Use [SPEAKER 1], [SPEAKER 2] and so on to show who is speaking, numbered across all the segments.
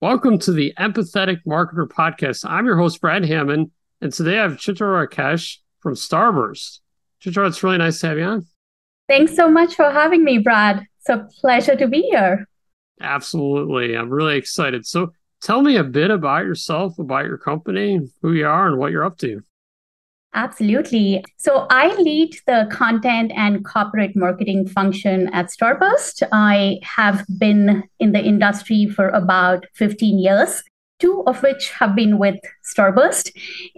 [SPEAKER 1] Welcome to the Empathetic Marketer Podcast. I'm your host, Brad Hammond, and today I have Chitra Rakesh from Starburst. Chitra, it's really nice to have you on.
[SPEAKER 2] Thanks so much for having me, Brad. It's a pleasure to be here.
[SPEAKER 1] Absolutely. I'm really excited. So tell me a bit about yourself, about your company, who you are, and what you're up to.
[SPEAKER 2] Absolutely. So I lead the content and corporate marketing function at Starburst. I have been in the industry for about 15 years, two of which have been with Starburst.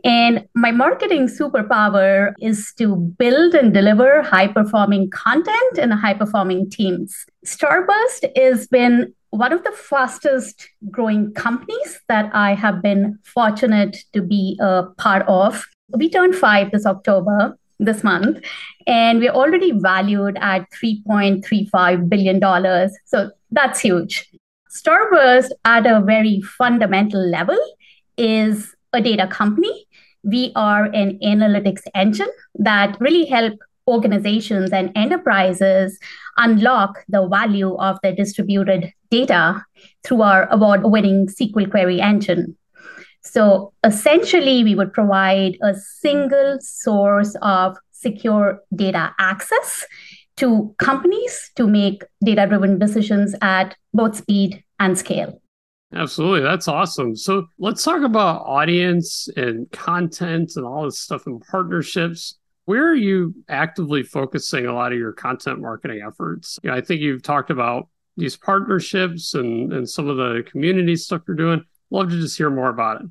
[SPEAKER 2] And my marketing superpower is to build and deliver high performing content and high performing teams. Starburst has been one of the fastest growing companies that I have been fortunate to be a part of we turned five this October, this month, and we're already valued at $3.35 billion. So that's huge. Starburst, at a very fundamental level, is a data company. We are an analytics engine that really help organizations and enterprises unlock the value of their distributed data through our award winning SQL query engine. So essentially, we would provide a single source of secure data access to companies to make data driven decisions at both speed and scale.
[SPEAKER 1] Absolutely. That's awesome. So let's talk about audience and content and all this stuff and partnerships. Where are you actively focusing a lot of your content marketing efforts? You know, I think you've talked about these partnerships and, and some of the community stuff you're doing. Love to just hear more about it.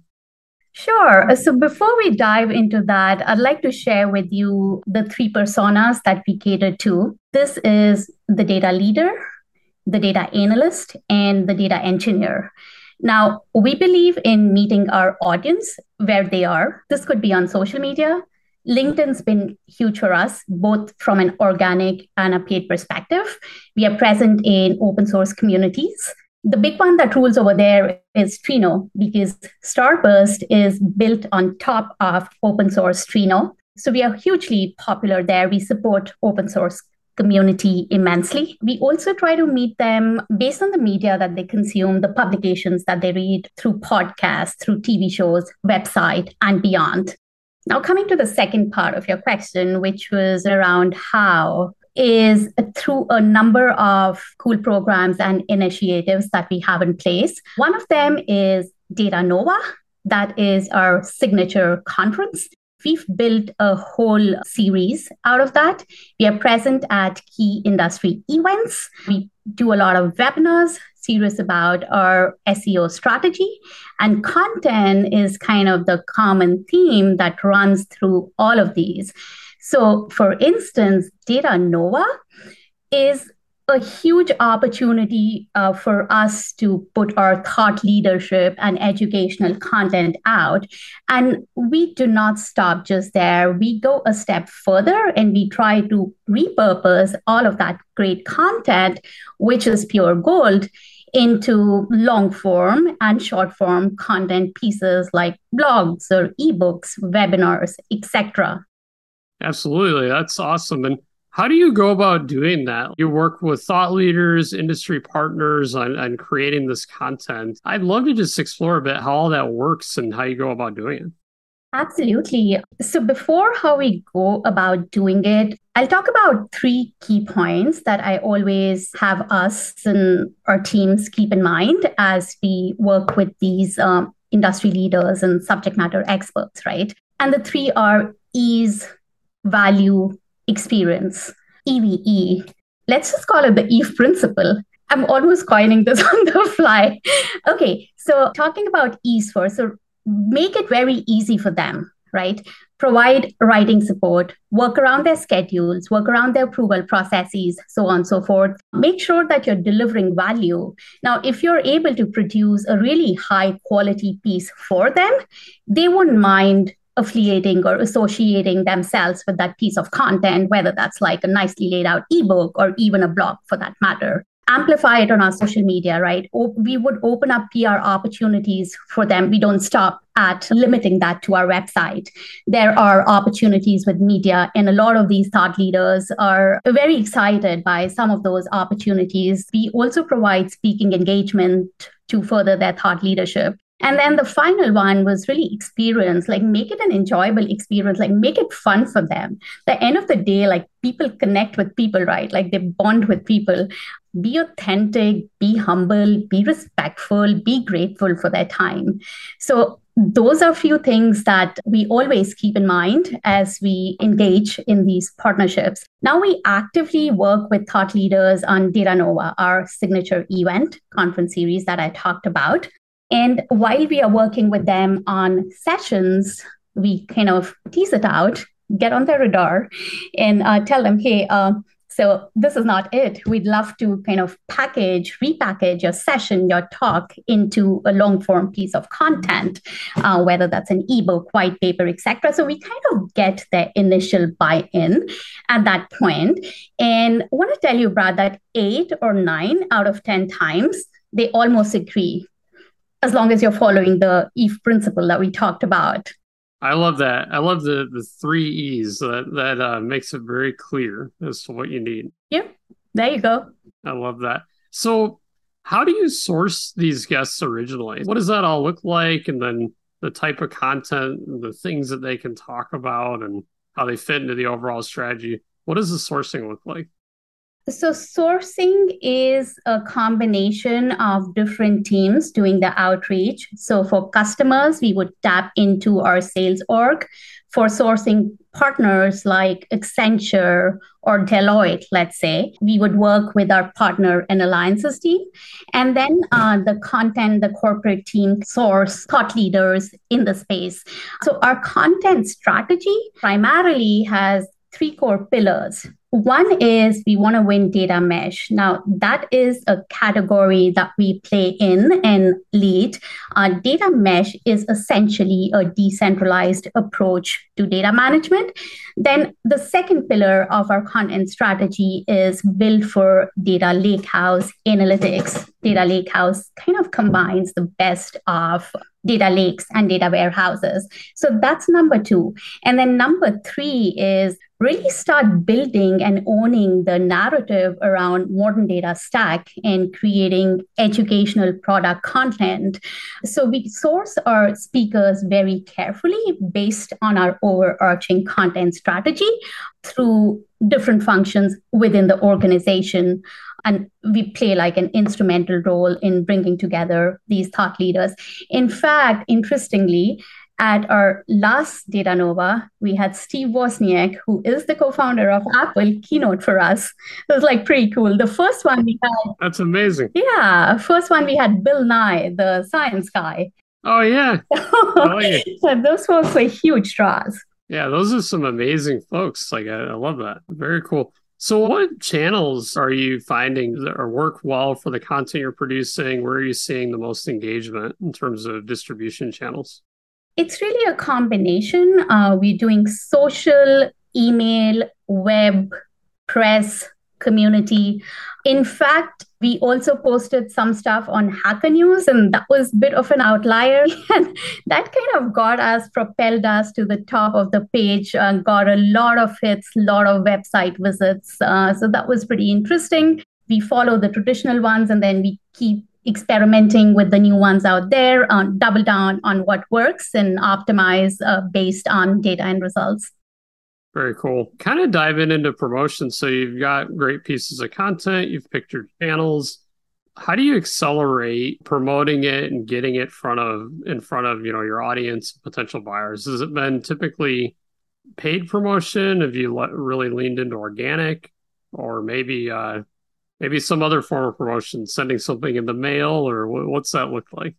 [SPEAKER 2] Sure. Uh, so before we dive into that, I'd like to share with you the three personas that we cater to. This is the data leader, the data analyst, and the data engineer. Now, we believe in meeting our audience where they are. This could be on social media. LinkedIn's been huge for us, both from an organic and a paid perspective. We are present in open source communities the big one that rules over there is Trino because Starburst is built on top of open source Trino. So we are hugely popular there. We support open source community immensely. We also try to meet them based on the media that they consume, the publications that they read through podcasts, through TV shows, website, and beyond. Now, coming to the second part of your question, which was around how is through a number of cool programs and initiatives that we have in place. One of them is Datanova, that is our signature conference. We've built a whole series out of that. We are present at key industry events. We do a lot of webinars, serious about our SEO strategy. And content is kind of the common theme that runs through all of these. So, for instance, Datanova is a huge opportunity uh, for us to put our thought leadership and educational content out. And we do not stop just there. We go a step further and we try to repurpose all of that great content, which is pure gold, into long form and short form content pieces like blogs or ebooks, webinars, etc.
[SPEAKER 1] Absolutely. That's awesome. And how do you go about doing that? You work with thought leaders, industry partners on, on creating this content. I'd love to just explore a bit how all that works and how you go about doing it.
[SPEAKER 2] Absolutely. So, before how we go about doing it, I'll talk about three key points that I always have us and our teams keep in mind as we work with these um, industry leaders and subject matter experts, right? And the three are ease, value, experience, EVE. Let's just call it the EVE principle. I'm almost coining this on the fly. Okay, so talking about ease first. So make it very easy for them, right? Provide writing support, work around their schedules, work around their approval processes, so on and so forth. Make sure that you're delivering value. Now, if you're able to produce a really high quality piece for them, they wouldn't mind affiliating or associating themselves with that piece of content, whether that's like a nicely laid out ebook or even a blog for that matter. Amplify it on our social media, right? we would open up PR opportunities for them. We don't stop at limiting that to our website. There are opportunities with media, and a lot of these thought leaders are very excited by some of those opportunities. We also provide speaking engagement to further their thought leadership. And then the final one was really experience, like make it an enjoyable experience, like make it fun for them. The end of the day, like people connect with people, right? Like they bond with people. Be authentic, be humble, be respectful, be grateful for their time. So those are a few things that we always keep in mind as we engage in these partnerships. Now we actively work with thought leaders on Datanova, our signature event conference series that I talked about. And while we are working with them on sessions, we kind of tease it out, get on their radar, and uh, tell them, hey, uh, so this is not it. We'd love to kind of package, repackage your session, your talk into a long form piece of content, uh, whether that's an ebook, white paper, etc. So we kind of get the initial buy-in at that point. And I want to tell you, Brad, that eight or nine out of 10 times, they almost agree as long as you're following the EVE principle that we talked about.
[SPEAKER 1] I love that. I love the the three E's that that uh, makes it very clear as to what you need.
[SPEAKER 2] Yeah, there you go.
[SPEAKER 1] I love that. So, how do you source these guests originally? What does that all look like, and then the type of content, the things that they can talk about, and how they fit into the overall strategy? What does the sourcing look like?
[SPEAKER 2] So, sourcing is a combination of different teams doing the outreach. So, for customers, we would tap into our sales org. For sourcing partners like Accenture or Deloitte, let's say, we would work with our partner and alliances team. And then uh, the content, the corporate team source thought leaders in the space. So, our content strategy primarily has three core pillars. One is we want to win data mesh. Now, that is a category that we play in and lead. Uh, data mesh is essentially a decentralized approach to data management. Then, the second pillar of our content strategy is build for data lakehouse analytics. Data lakehouse kind of combines the best of data lakes and data warehouses. So that's number two. And then number three is really start building and owning the narrative around modern data stack and creating educational product content. So we source our speakers very carefully based on our overarching content strategy through different functions within the organization. And we play like an instrumental role in bringing together these thought leaders. In fact, interestingly, at our last Datanova, we had Steve Wozniak, who is the co-founder of Apple, keynote for us. It was like pretty cool. The first one we had.
[SPEAKER 1] That's amazing.
[SPEAKER 2] Yeah, first one we had Bill Nye, the science guy.
[SPEAKER 1] Oh yeah.
[SPEAKER 2] oh, yeah. so those folks were huge draws.
[SPEAKER 1] Yeah, those are some amazing folks. Like I, I love that. Very cool. So, what channels are you finding that work well for the content you're producing? Where are you seeing the most engagement in terms of distribution channels?
[SPEAKER 2] It's really a combination. Uh, we're doing social, email, web, press, community. In fact, we also posted some stuff on Hacker News, and that was a bit of an outlier. And that kind of got us, propelled us to the top of the page, uh, got a lot of hits, lot of website visits. Uh, so that was pretty interesting. We follow the traditional ones, and then we keep experimenting with the new ones out there, uh, double down on what works and optimize uh, based on data and results.
[SPEAKER 1] Very cool. Kind of dive in into promotion. So you've got great pieces of content, you've picked your channels. How do you accelerate promoting it and getting it front of in front of you know your audience, potential buyers? Has it been typically paid promotion? Have you le- really leaned into organic, or maybe uh, maybe some other form of promotion, sending something in the mail, or what's that look like?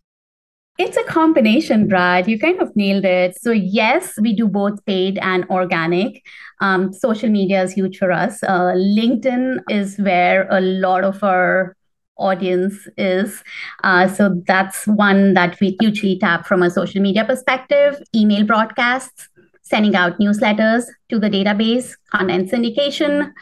[SPEAKER 2] It's a combination, Brad. You kind of nailed it. So, yes, we do both paid and organic. Um, social media is huge for us. Uh, LinkedIn is where a lot of our audience is. Uh, so, that's one that we hugely tap from a social media perspective. Email broadcasts, sending out newsletters to the database, content syndication,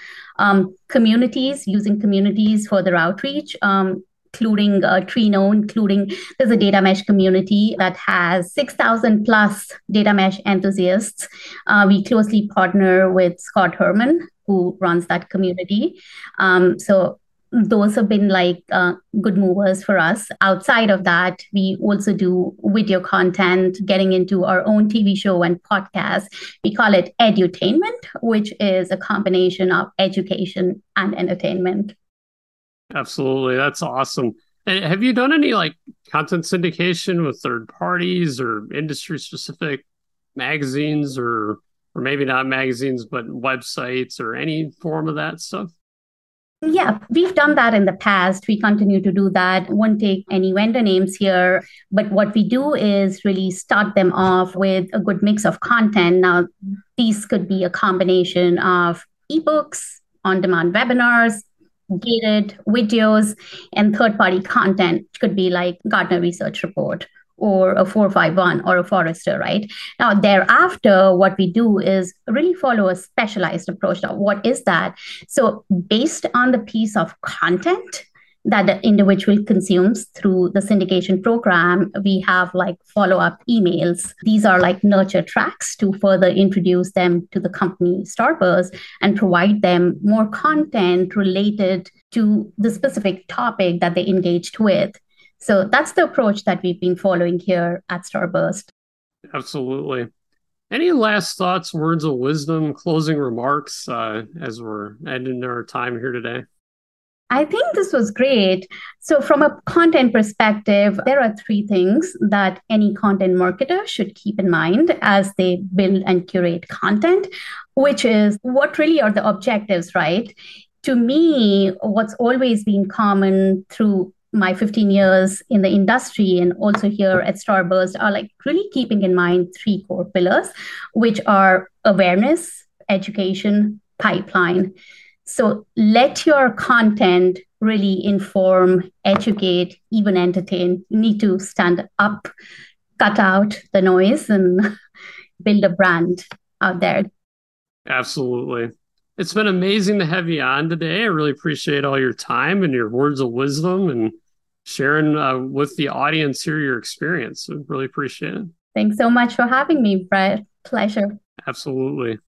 [SPEAKER 2] um, communities, using communities for their outreach, um, including uh, Trino, including there's a data mesh community that has 6,000 plus data mesh enthusiasts. Uh, we closely partner with Scott Hirleman, who runs that community. Um, so those have been like uh, good movers for us. Outside of that, we also do video content, getting into our own TV show and podcast. We call it edutainment, which is a combination of education and entertainment.
[SPEAKER 1] Absolutely. That's awesome. And have you done any like content syndication with third parties or industry specific magazines or or maybe not magazines but websites or any form of that stuff?
[SPEAKER 2] Yeah, we've done that in the past. We continue to do that. Won't take any vendor names here, but what we do is really start them off with a good mix of content. Now, these could be a combination of ebooks, on demand webinars, gated videos, and third party content, could be like Gartner Research Report or a 451 or a Forrester, right? Now, thereafter, what we do is really follow a specialized approach. Now, what is that? So, based on the piece of content that the individual consumes through the syndication program, we have like follow up emails. These are like nurture tracks to further introduce them to the company Starburst and provide them more content related to the specific topic that they engaged with. So that's the approach that we've been following here at Starburst.
[SPEAKER 1] Absolutely. Any last thoughts, words of wisdom, closing remarks uh, as we're ending our time here today?
[SPEAKER 2] I think this was great. So, from a content perspective, there are three things that any content marketer should keep in mind as they build and curate content, which is what really are the objectives, right? To me, what's always been common through my 15 years in the industry and also here at Starburst are like really keeping in mind three core pillars, which are awareness, education, pipeline. So let your content really inform, educate, even entertain. You need to stand up, cut out the noise, and build a brand out there.
[SPEAKER 1] Absolutely. It's been amazing to have you on today. I really appreciate all your time and your words of wisdom and sharing uh, with the audience here your experience. I really appreciate it.
[SPEAKER 2] Thanks so much for having me, Brett. Pleasure.
[SPEAKER 1] Absolutely.